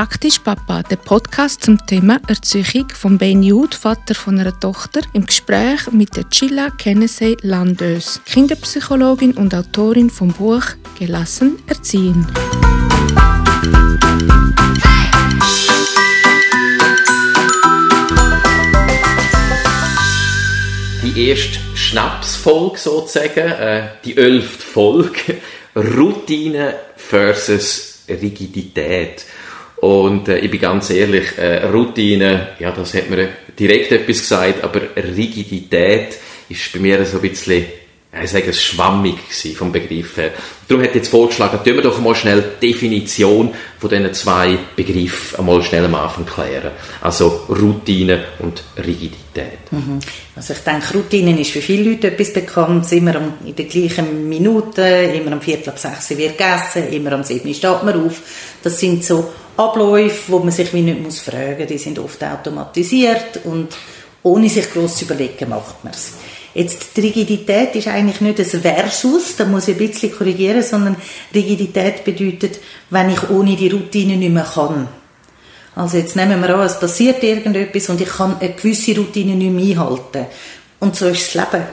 Praktisch Papa, der Podcast zum Thema Erziehung von Ben Jude, Vater von einer Tochter, im Gespräch mit der Chilla Kennedy Landös, Kinderpsychologin und Autorin vom Buch Gelassen erziehen. Die erste Schnapsfolge sozusagen, äh, die elfte Folge, Routine versus Rigidität. Und äh, ich bin ganz ehrlich, äh, Routine, ja, das hat mir direkt etwas gesagt, aber Rigidität ist bei mir so ein bisschen ich sage es schwammig vom Begriff her. Darum hätte ich jetzt vorgeschlagen, tun wir doch mal schnell die Definition von diesen zwei Begriffen einmal schnell am Anfang klären. Also Routine und Rigidität. Mhm. Also ich denke, Routine ist für viele Leute etwas bekannt. Immer in den gleichen Minuten, immer am Viertel ab sechs wird gegessen, immer am sieben steht man auf. Das sind so Abläufe, wo man sich wie nicht muss fragen. Die sind oft automatisiert und ohne sich groß zu überlegen, macht man es. Jetzt, die Rigidität ist eigentlich nicht ein Versus, da muss ich ein bisschen korrigieren, sondern Rigidität bedeutet, wenn ich ohne die Routine nicht mehr kann. Also jetzt nehmen wir an, es passiert irgendetwas und ich kann eine gewisse Routine nicht mehr einhalten. Und so ist das Leben.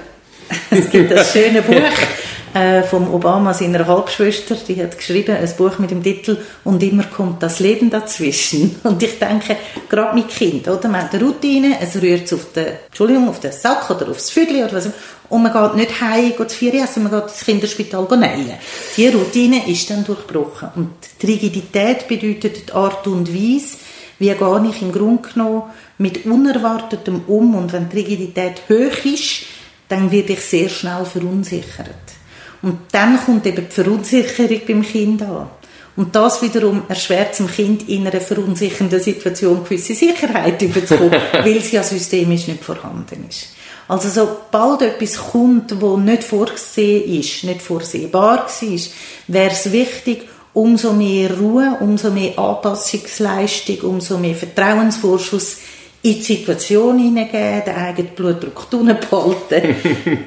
Es gibt das schöne Buch, äh, vom Obama, seiner Halbschwester, die hat geschrieben, ein Buch mit dem Titel «Und immer kommt das Leben dazwischen». Und ich denke, gerade mit Kind, oder? Man hat eine Routine, es rührt auf den, Entschuldigung, auf den Sack oder aufs Füdli oder was und man geht nicht heim, geht zu Ferien essen, man geht ins Kinderspital nähen. Die Routine ist dann durchbrochen. Und die Rigidität bedeutet die Art und Weise, wie gehe ich im Grunde genommen mit Unerwartetem um und wenn die Rigidität hoch ist, dann werde ich sehr schnell verunsichert. Und dann kommt eben die Verunsicherung beim Kind an. Und das wiederum erschwert dem Kind in einer verunsichernden Situation gewisse Sicherheit überzukommen, weil es ja systemisch nicht vorhanden ist. Also sobald etwas kommt, wo nicht vorgesehen ist, nicht vorsehbar war, wäre es wichtig, umso mehr Ruhe, umso mehr Anpassungsleistung, umso mehr Vertrauensvorschuss in die Situation hineingeben, den eigenen Blutdruck behalten,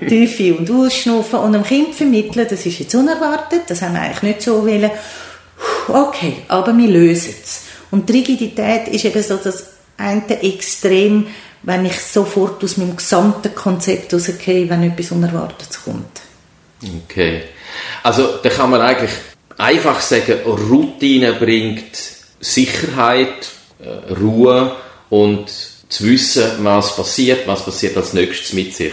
tief ein- und ausschnaufen und dem Kind vermitteln, das ist jetzt unerwartet, das haben wir eigentlich nicht so wollen. Okay, aber wir lösen es. Und die Rigidität ist eben so das eine Extrem, wenn ich sofort aus meinem gesamten Konzept rausgehe, wenn etwas Unerwartetes kommt. Okay. Also da kann man eigentlich einfach sagen, Routine bringt Sicherheit, äh, Ruhe und zu wissen, was passiert, was passiert als nächstes mit sich.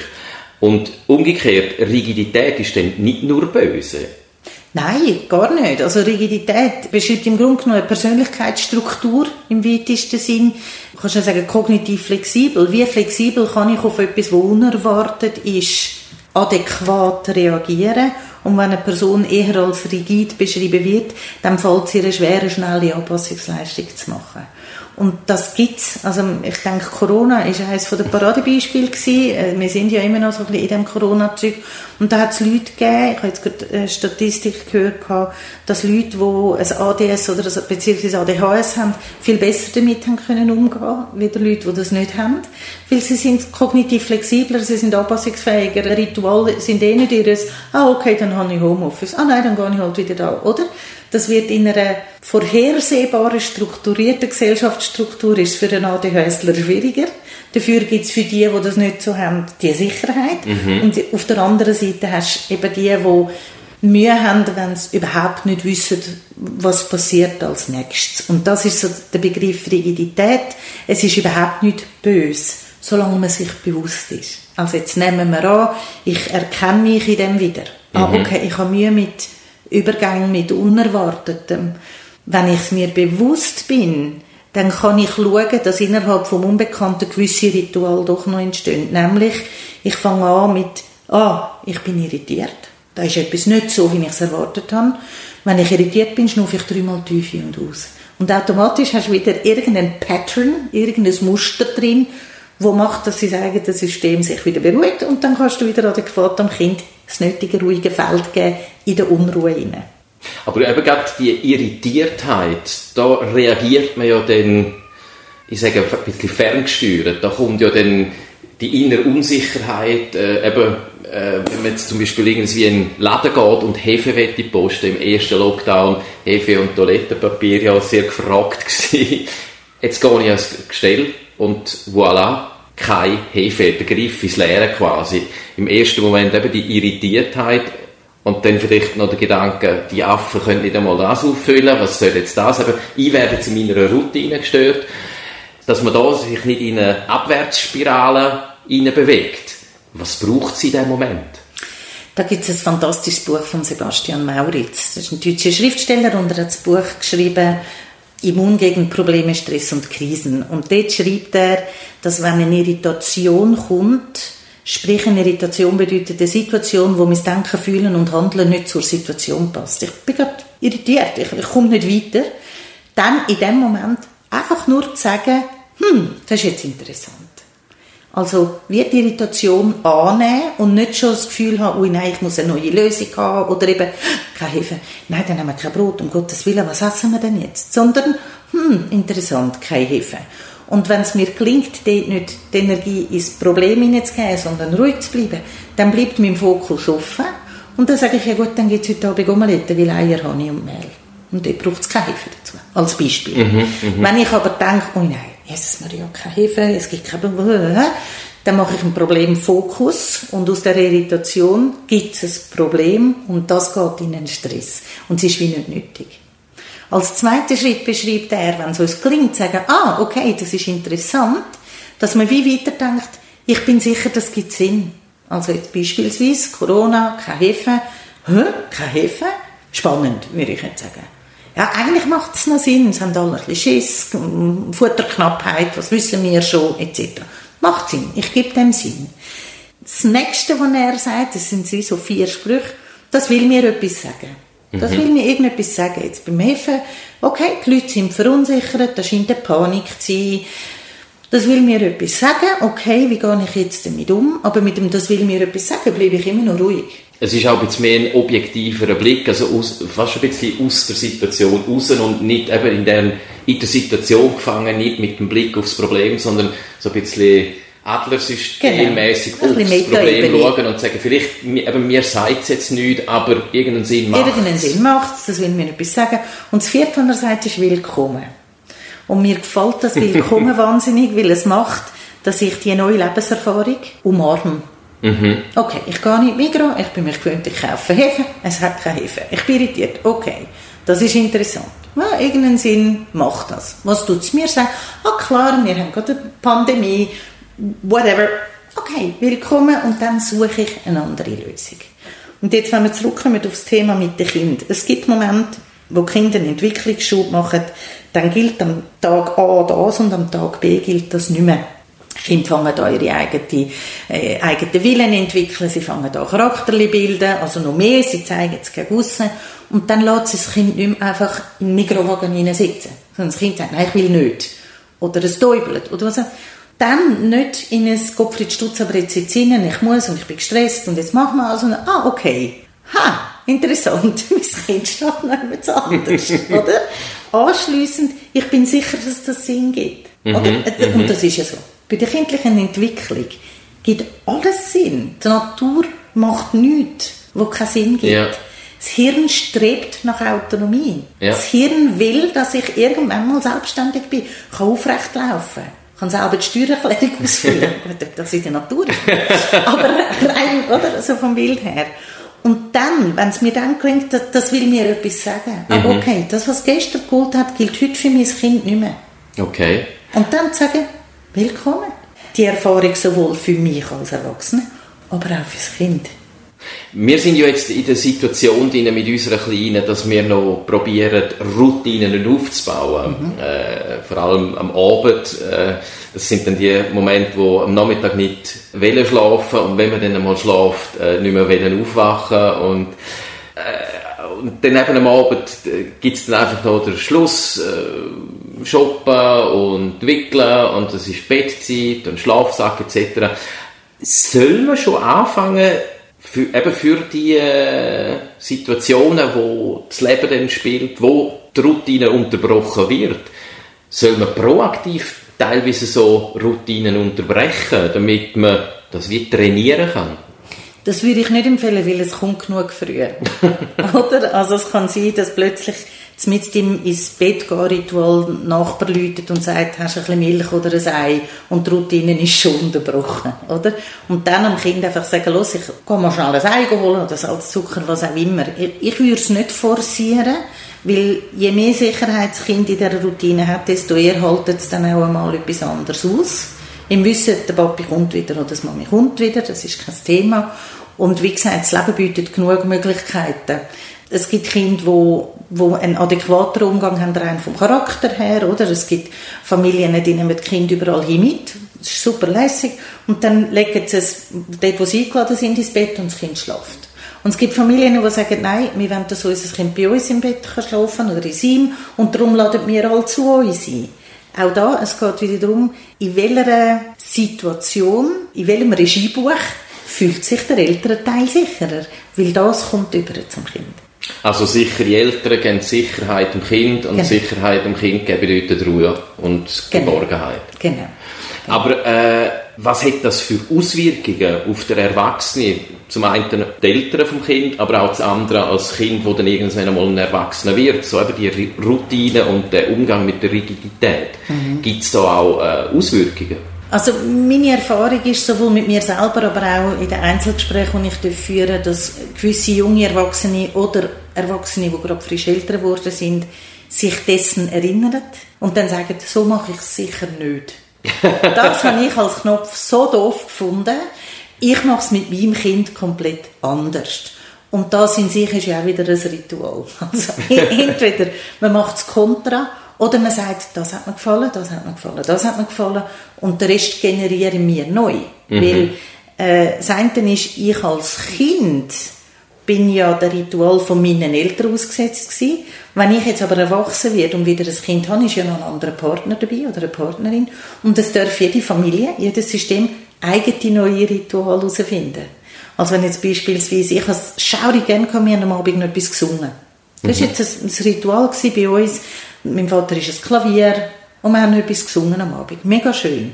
Und umgekehrt, Rigidität ist dann nicht nur böse. Nein, gar nicht. Also Rigidität beschreibt im Grunde genommen eine Persönlichkeitsstruktur im weitesten Sinn. Du kannst ja sagen, kognitiv flexibel. Wie flexibel kann ich auf etwas, was unerwartet ist, adäquat reagieren? Und wenn eine Person eher als rigid beschrieben wird, dann fällt es ihr schwer, eine schnelle Anpassungsleistung zu machen. Und das gibt's. Also ich denke, Corona ist eines der Paradebeispiele gewesen. Äh, wir sind ja immer noch so ein bisschen in dem Corona-Zeug. Und da hat es Leute gegeben, ich habe jetzt gerade eine Statistik gehört, dass Leute, die ein ADS oder beziehungsweise ADHS haben, viel besser damit haben können umgehen, wie die Leute, die das nicht haben. Weil sie sind kognitiv flexibler, sie sind anpassungsfähiger. Rituale sind eh nicht ihres, ah okay, dann habe ich Homeoffice. Ah nein, dann gehe ich halt wieder da, oder? Das wird in einer vorhersehbaren, strukturierten Gesellschaftsstruktur ist für einen ADHSler schwieriger. Dafür gibt es für die, die das nicht so haben, die Sicherheit. Mhm. Und auf der anderen Seite hast du eben die, die Mühe haben, wenn sie überhaupt nicht wissen, was passiert als nächstes. Und das ist so der Begriff Rigidität. Es ist überhaupt nicht böse, solange man sich bewusst ist. Also jetzt nehmen wir an, ich erkenne mich in dem wieder. Ah, mhm. Ah, okay, ich habe Mühe mit Übergang mit Unerwartetem. Wenn ich es mir bewusst bin, dann kann ich schauen, dass innerhalb vom Unbekannten gewisse Ritual doch noch entstehen. Nämlich, ich fange an mit, ah, ich bin irritiert. Da ist etwas nicht so, wie ich es erwartet habe. Wenn ich irritiert bin, schnaufe ich dreimal tief und aus. Und automatisch hast du wieder irgendein Pattern, irgendein Muster drin, wo macht, dass das eigene System sich wieder beruhigt und dann kannst du wieder adäquat am Kind das nötige ruhige Feld geben in der Unruhe hinein. Aber eben gerade die Irritiertheit, da reagiert man ja dann, ich sage ein bisschen ferngesteuert, da kommt ja dann die innere Unsicherheit, äh, eben äh, wenn man jetzt zum Beispiel irgendwie in einen Laden geht und Hefe wette posten, im ersten Lockdown, Hefe und Toilettenpapier ja sehr gefragt gewesen. Jetzt gehe ich ans Gestell und voilà, kein Hefe, der Griff ins Leere quasi. Im ersten Moment eben die Irritiertheit und dann vielleicht noch der Gedanke, die Affen können nicht einmal das auffüllen, was soll jetzt das? Aber ich werde jetzt in meiner Routine gestört, dass man da sich nicht in eine Abwärtsspirale bewegt. Was braucht sie in diesem Moment? Da gibt es ein fantastisches Buch von Sebastian Mauritz. Das ist ein deutscher Schriftsteller und er hat das Buch geschrieben Immun gegen Probleme, Stress und Krisen. Und dort schreibt er, dass wenn eine Irritation kommt, Sprich, eine Irritation bedeutet eine Situation, wo mein Denken, Fühlen und Handeln nicht zur Situation passt. Ich bin gerade irritiert, ich, ich komme nicht weiter. Dann in dem Moment einfach nur zu sagen, hm, das ist jetzt interessant. Also, wie die Irritation annehmen und nicht schon das Gefühl haben, ui, nein, ich muss eine neue Lösung haben oder eben, keine Hilfe, nein, dann haben wir kein Brot, um Gottes Willen, was essen wir denn jetzt? Sondern, hm, interessant, keine Hilfe. Und wenn es mir gelingt, dort nicht die Energie ins Problem hineinzugeben, sondern ruhig zu bleiben, dann bleibt mein Fokus offen. Und dann sage ich, ja gut, dann gibt es heute Abend Omelette, weil Eier, Honig und Mehl. Und dort braucht es keine Hefe dazu, als Beispiel. Mhm, mhm, Wenn ich aber denke, oh nein, Jesus Maria, keine Hefe, es gibt keine... Dann mache ich einen Problemfokus und aus der Irritation gibt es ein Problem und das geht in einen Stress. Und es ist wie nicht nötig. Als zweiter Schritt beschreibt er, wenn es uns gelingt, sagen, ah, okay, das ist interessant, dass man wie weiterdenkt, ich bin sicher, das gibt Sinn. Also jetzt beispielsweise Corona, keine Hefe, hä, keine Hefe, spannend, würde ich jetzt sagen. Ja, eigentlich macht es noch Sinn, es haben alle ein bisschen Schiss, Futterknappheit, was wissen wir schon, etc. Macht Sinn, ich gebe dem Sinn. Das nächste, was er sagt, das sind so vier Sprüche, das will mir etwas sagen. Das mhm. will mir irgendetwas sagen. Jetzt beim Hefen, okay, die Leute sind verunsichert, da scheint eine Panik zu sein. Das will mir etwas sagen, okay, wie gehe ich jetzt damit um? Aber mit dem «das will mir etwas sagen» bleibe ich immer noch ruhig. Es ist auch ein bisschen mehr ein objektiverer Blick, also aus, fast ein bisschen aus der Situation raus und nicht eben in der, in der Situation gefangen, nicht mit dem Blick aufs Problem, sondern so ein bisschen Adlersystemmäßig genau. aufs Problem schauen und sagen, vielleicht, eben, mir sagt es jetzt nicht, aber irgendeinen Sinn macht Irgendeinen Sinn macht es, das will mir etwas sagen. Und das vierte, was er sagt, ist Willkommen. Und mir gefällt das Willkommen wahnsinnig, weil es macht, dass ich die neue Lebenserfahrung umarme. Mhm. Okay, ich gehe nicht Migros, ich bin mich gewöhnt, ich kaufe Hefe, es hat keine Hefe. Ich bin irritiert, okay, das ist interessant. Ja, irgendeinen Sinn macht das. Was tut es mir sagen? Ah klar, wir haben gerade eine Pandemie, whatever, okay, willkommen und dann suche ich eine andere Lösung. Und jetzt, wenn wir zurückkommen auf das Thema mit den Kindern. Es gibt Momente, wo Kinder einen Entwicklungsschub machen, dann gilt am Tag A das und am Tag B gilt das nicht mehr. Kinder fangen da ihre eigene, äh, eigenen Willen entwickeln, sie fangen da Charakterli bilden, also noch mehr, sie zeigen es gegen aussen. Und dann lässt sich das Kind nicht mehr einfach im Mikrowagen sitzen. Sondern das Kind sagt, nein, ich will nicht. Oder es täubelt. Oder was dann nicht in ein Gottfried Stutz, aber jetzt sitze ich muss und ich bin gestresst und jetzt machen wir also, ah, okay. Ha, interessant, mein Kind steht noch etwas anders, oder? Anschliessend, ich bin sicher, dass das Sinn gibt. Mhm, oder? Und mhm. das ist ja so. Bei der kindlichen Entwicklung gibt alles Sinn. Die Natur macht nichts, wo keinen Sinn gibt. Ja. Das Hirn strebt nach Autonomie. Ja. Das Hirn will, dass ich irgendwann mal selbstständig bin, kann aufrecht laufen kann selber die Steuererklärung ausfüllen. Gut, das in der Natur ist. Aber rein, oder? So vom Bild her. Und dann, wenn es mir dann gelingt, das, das, will mir etwas sagen. Aber mhm. okay, das, was gestern geholt hat, gilt heute für mein Kind nicht mehr. Okay. Und dann sagen, willkommen. Die Erfahrung sowohl für mich als Erwachsene, aber auch fürs Kind. Wir sind ja jetzt in der Situation mit unserer Kleinen, dass wir noch probieren, Routinen aufzubauen. Mhm. Äh, vor allem am Abend. Äh, das sind dann die Momente, wo am Nachmittag nicht wollen schlafen und wenn man dann einmal schläft, äh, nicht mehr wollen aufwachen und äh, und dann eben am Abend äh, gibt es dann einfach noch den Schluss, äh, shoppen und wickeln und es ist Bettzeit und Schlafsack etc. Soll man schon anfangen, für, eben für die äh, Situationen, wo das Leben dann spielt, wo die Routine unterbrochen wird, soll man proaktiv teilweise so Routinen unterbrechen, damit man das wie trainieren kann? Das würde ich nicht empfehlen, weil es kommt genug früher. Oder? Also es kann sein, dass plötzlich mit ihm ins Bett gehen Ritual Nachbar und sagt, hast du ein bisschen Milch oder ein Ei und die Routine ist schon unterbrochen, oder? Und dann am Kind einfach sagen, los, ich gehe mal schnell ein Ei holen oder Salzzucker, was auch immer. Ich, ich würde es nicht forcieren, weil je mehr Sicherheit das Kind in dieser Routine hat, desto eher haltet es dann auch einmal etwas anderes aus. Im Wissen, der Papi kommt wieder oder das Mami kommt wieder, das ist kein Thema. Und wie gesagt, das Leben bietet genug Möglichkeiten. Es gibt Kinder, wo, wo einen adäquateren Umgang haben, rein vom Charakter her, oder? Es gibt Familien, die nehmen das Kind überall hin mit. Das ist super lässig. Und dann legen sie es dort, wo sie eingeladen sind, ins Bett und das Kind schläft. Und es gibt Familien, die sagen, nein, wir wollen, dass unser Kind bei uns im Bett schlafen oder in seinem und darum laden wir alle zu uns ein. Auch da, es geht wieder darum, in welcher Situation, in welchem Regiebuch fühlt sich der ältere Teil sicherer, weil das kommt über zum Kind. Also sichere Eltern geben Sicherheit dem Kind und genau. Sicherheit dem Kind geben bedeutet Ruhe und genau. Geborgenheit. Genau. Aber äh, was hat das für Auswirkungen auf den Erwachsenen? Zum einen die Eltern vom Kind, aber auch das andere als Kind, wo dann irgendwann einmal ein Erwachsener wird. So eben die Routine und der Umgang mit der Rigidität. Mhm. Gibt es da auch äh, Auswirkungen? Also meine Erfahrung ist sowohl mit mir selber, aber auch in den Einzelgesprächen, die ich führe, dass gewisse junge Erwachsene oder Erwachsene, die gerade frisch älter geworden sind, sich dessen erinnern und dann sagen, so mache ich es sicher nicht. das habe ich als Knopf so doof gefunden. Ich mache es mit meinem Kind komplett anders. Und das in sich ist ja auch wieder ein Ritual. Also entweder man macht es kontra oder man sagt, das hat mir gefallen, das hat mir gefallen, das hat mir gefallen und der Rest generieren wir neu. Mhm. Weil äh, das eine ist, ich als Kind bin ja der Ritual von meinen Eltern ausgesetzt gewesen. Wenn ich jetzt aber erwachsen werde und wieder ein Kind habe, ist ja noch ein anderer Partner dabei oder eine Partnerin und es darf jede Familie, jedes System eigene neue Rituale herausfinden. Also wenn jetzt beispielsweise, ich habe schaurig gerne, wir haben am Abend noch etwas gesungen. Das war mhm. jetzt ein, ein Ritual bei uns, mein Vater ist ein Klavier und wir haben etwas gesungen am Abend. Mega schön.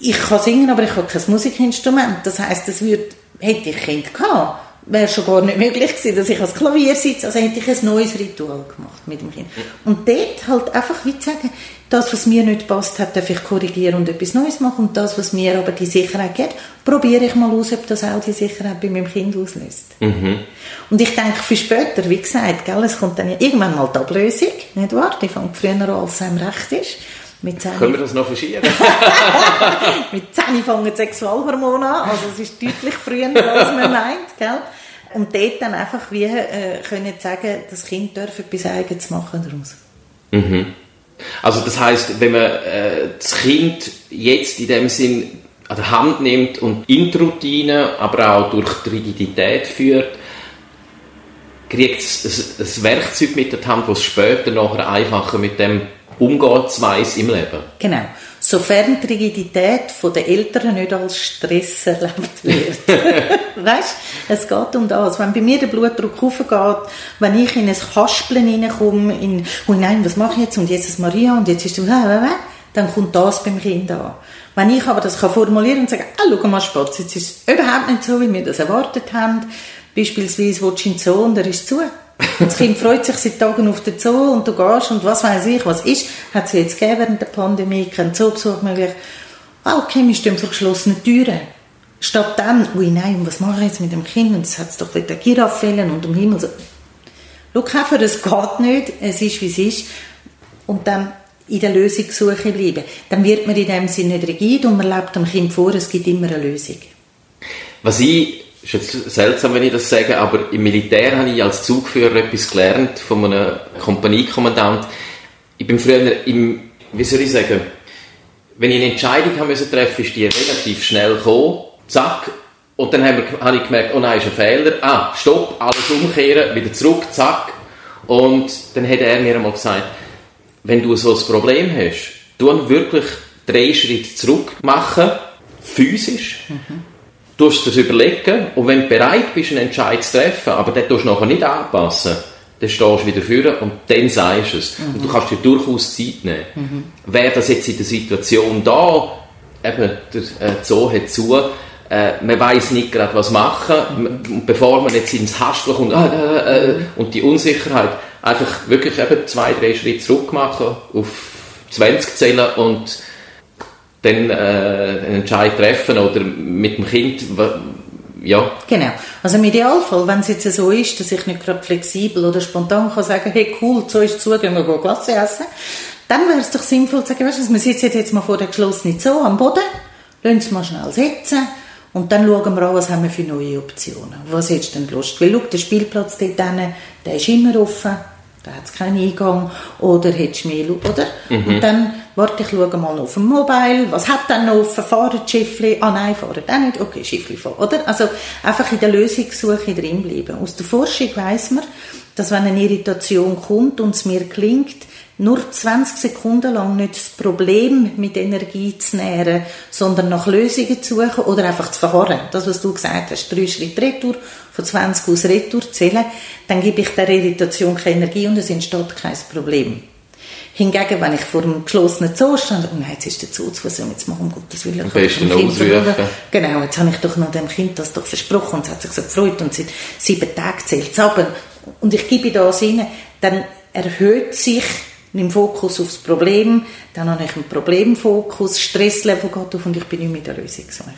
Ich kann singen, aber ich habe kein Musikinstrument. Das heisst, das würde, hätte ich Kind gehabt, wäre schon gar nicht möglich gewesen, dass ich als Klavier sitze. Also hätte ich ein neues Ritual gemacht mit dem Kind. Und dort halt einfach wie zu sagen, das, was mir nicht passt hat, darf ich korrigieren und etwas Neues machen. Und das, was mir aber die Sicherheit gibt, probiere ich mal aus, ob das auch die Sicherheit bei meinem Kind auslöst. Mhm. Und ich denke für später, wie gesagt, gell, es kommt dann ja irgendwann mal die Ablösung, nicht wahr? Die fängt früher an, als es einem recht ist. Mit 10 Können wir das noch verschieben? mit 10 fangen Sexualhormone an, also es ist deutlich früher, als man meint, gell? Und dort dann einfach wie äh, können sagen, das Kind darf etwas Eigenes machen daraus. Mhm. Also das heißt, wenn man äh, das Kind jetzt in dem Sinn an der Hand nimmt und in die Routine, aber auch durch die Rigidität führt, kriegt es ein, Werkzeug mit der Hand, das später nachher einfacher mit dem umgeht, weiss im Leben. Genau. Sofern die Rigidität der Eltern nicht als Stress erlebt wird. weißt es geht um das. Wenn bei mir der Blutdruck hochgeht, wenn ich in ein Kaspeln reinkomme, in, oh nein, was mache ich jetzt? Und jetzt ist Maria und jetzt ist du, dann kommt das beim Kind an. Wenn ich aber das kann formulieren und sagen, ah, schau mal, Spatz, jetzt ist es überhaupt nicht so, wie wir das erwartet haben. Beispielsweise willst du in den Zoo und er ist zu. Das Kind freut sich seit Tagen auf den Zoo und du gehst und was weiß ich, was ist. Hat es jetzt gegeben während der Pandemie, kein Zoobesuch möglich. Ah, okay, wir stehen vor geschlossenen Türen. Statt dann, ui nein, was mache ich jetzt mit dem Kind? Und es hat doch wieder Giraffellen und um Himmel. Schau, Käfer, es geht nicht, es ist, wie es ist. Und dann in der Lösungssuche bleiben. Dann wird man in dem Sinne nicht rigid und man lebt dem Kind vor, es gibt immer eine Lösung. Was ich ist jetzt seltsam, wenn ich das sage, aber im Militär habe ich als Zugführer etwas gelernt von einem Kompaniekommandant. Ich bin früher im, wie soll ich sagen, wenn ich eine Entscheidung haben müssen treffen, ist die relativ schnell gekommen, zack, und dann habe ich gemerkt, oh nein, ist ein Fehler, ah, stopp, alles umkehren, wieder zurück, zack, und dann hat er mir einmal gesagt, wenn du so ein Problem hast, du wirklich drei Schritte zurück machen, physisch, mhm Du musst das überlegen und wenn du bereit bist, einen Entscheid zu treffen, aber den tust du nachher nicht anpassen, dann stehst du wieder vor und dann sagst du es. Mhm. Und du kannst dir durchaus Zeit nehmen. Mhm. Wäre das jetzt in der Situation da, eben der äh, Zoo hat zu, äh, man weiß nicht gerade, was machen. Mhm. Bevor man jetzt ins Haspel kommt äh, äh, äh, und die Unsicherheit, einfach wirklich eben zwei, drei Schritte zurück machen, auf 20 zählen und dann äh, einen Entscheid treffen oder mit dem Kind ja. Genau. Also im Idealfall, wenn es jetzt so ist, dass ich nicht gerade flexibel oder spontan kann sagen, hey cool, so ist es zu, gehen wir Glas essen, dann wäre es doch sinnvoll zu sagen, weißt du, wir sitzen jetzt mal vor der geschlossenen Zoo am Boden, lassen es mal schnell sitzen und dann schauen wir an, was haben wir für neue Optionen. Was hättest du denn Lust? Weil schau, der Spielplatz dort hinten, der ist immer offen, da hat es keinen Eingang oder hättest du mehr, oder? Mhm. Und dann, warte, ich schaue mal auf dem Mobile, was hat dann noch offen, fahren Schiffli, ah nein, fahren auch nicht, okay, Schiffli fahren, oder? Also einfach in der Lösungssuche drin bleiben. Aus der Forschung weiss man, dass wenn eine Irritation kommt und es mir gelingt, nur 20 Sekunden lang nicht das Problem mit Energie zu nähren, sondern nach Lösungen zu suchen oder einfach zu verharren. Das, was du gesagt hast, drei Schritte Retour, von 20 aus Retour zählen, dann gebe ich der Irritation keine Energie und es entsteht kein Problem. Hingegen, wenn ich vor einem geschlossenen Zoo stand, oh nein, jetzt ist der Zoo zu, was soll ich jetzt machen, um Gottes Willen. Am besten ausrufen. Genau, jetzt habe ich doch noch dem Kind das doch versprochen und es hat sich so gefreut und seit sieben Tagen zählt es ab und ich gebe das rein, dann erhöht sich im Fokus aufs Problem, dann habe ich einen Problemfokus, Stresslevel geht auf und ich bin nicht mit der Lösungssuche.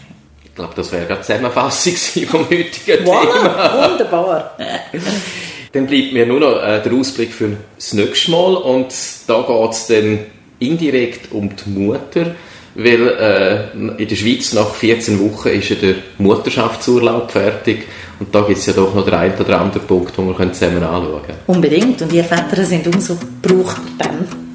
Ich glaube, das wäre eine Zusammenfassung vom heutigen voilà, Thema. wunderbar. dann bleibt mir nur noch äh, der Ausblick für das nächste Mal und da geht es dann indirekt um die Mutter, weil äh, in der Schweiz nach 14 Wochen ist ja der Mutterschaftsurlaub fertig und da gibt es ja doch noch den einen oder anderen Punkt, den wir zusammen anschauen können. Unbedingt. Und ihr Väter sind umso gebraucht dann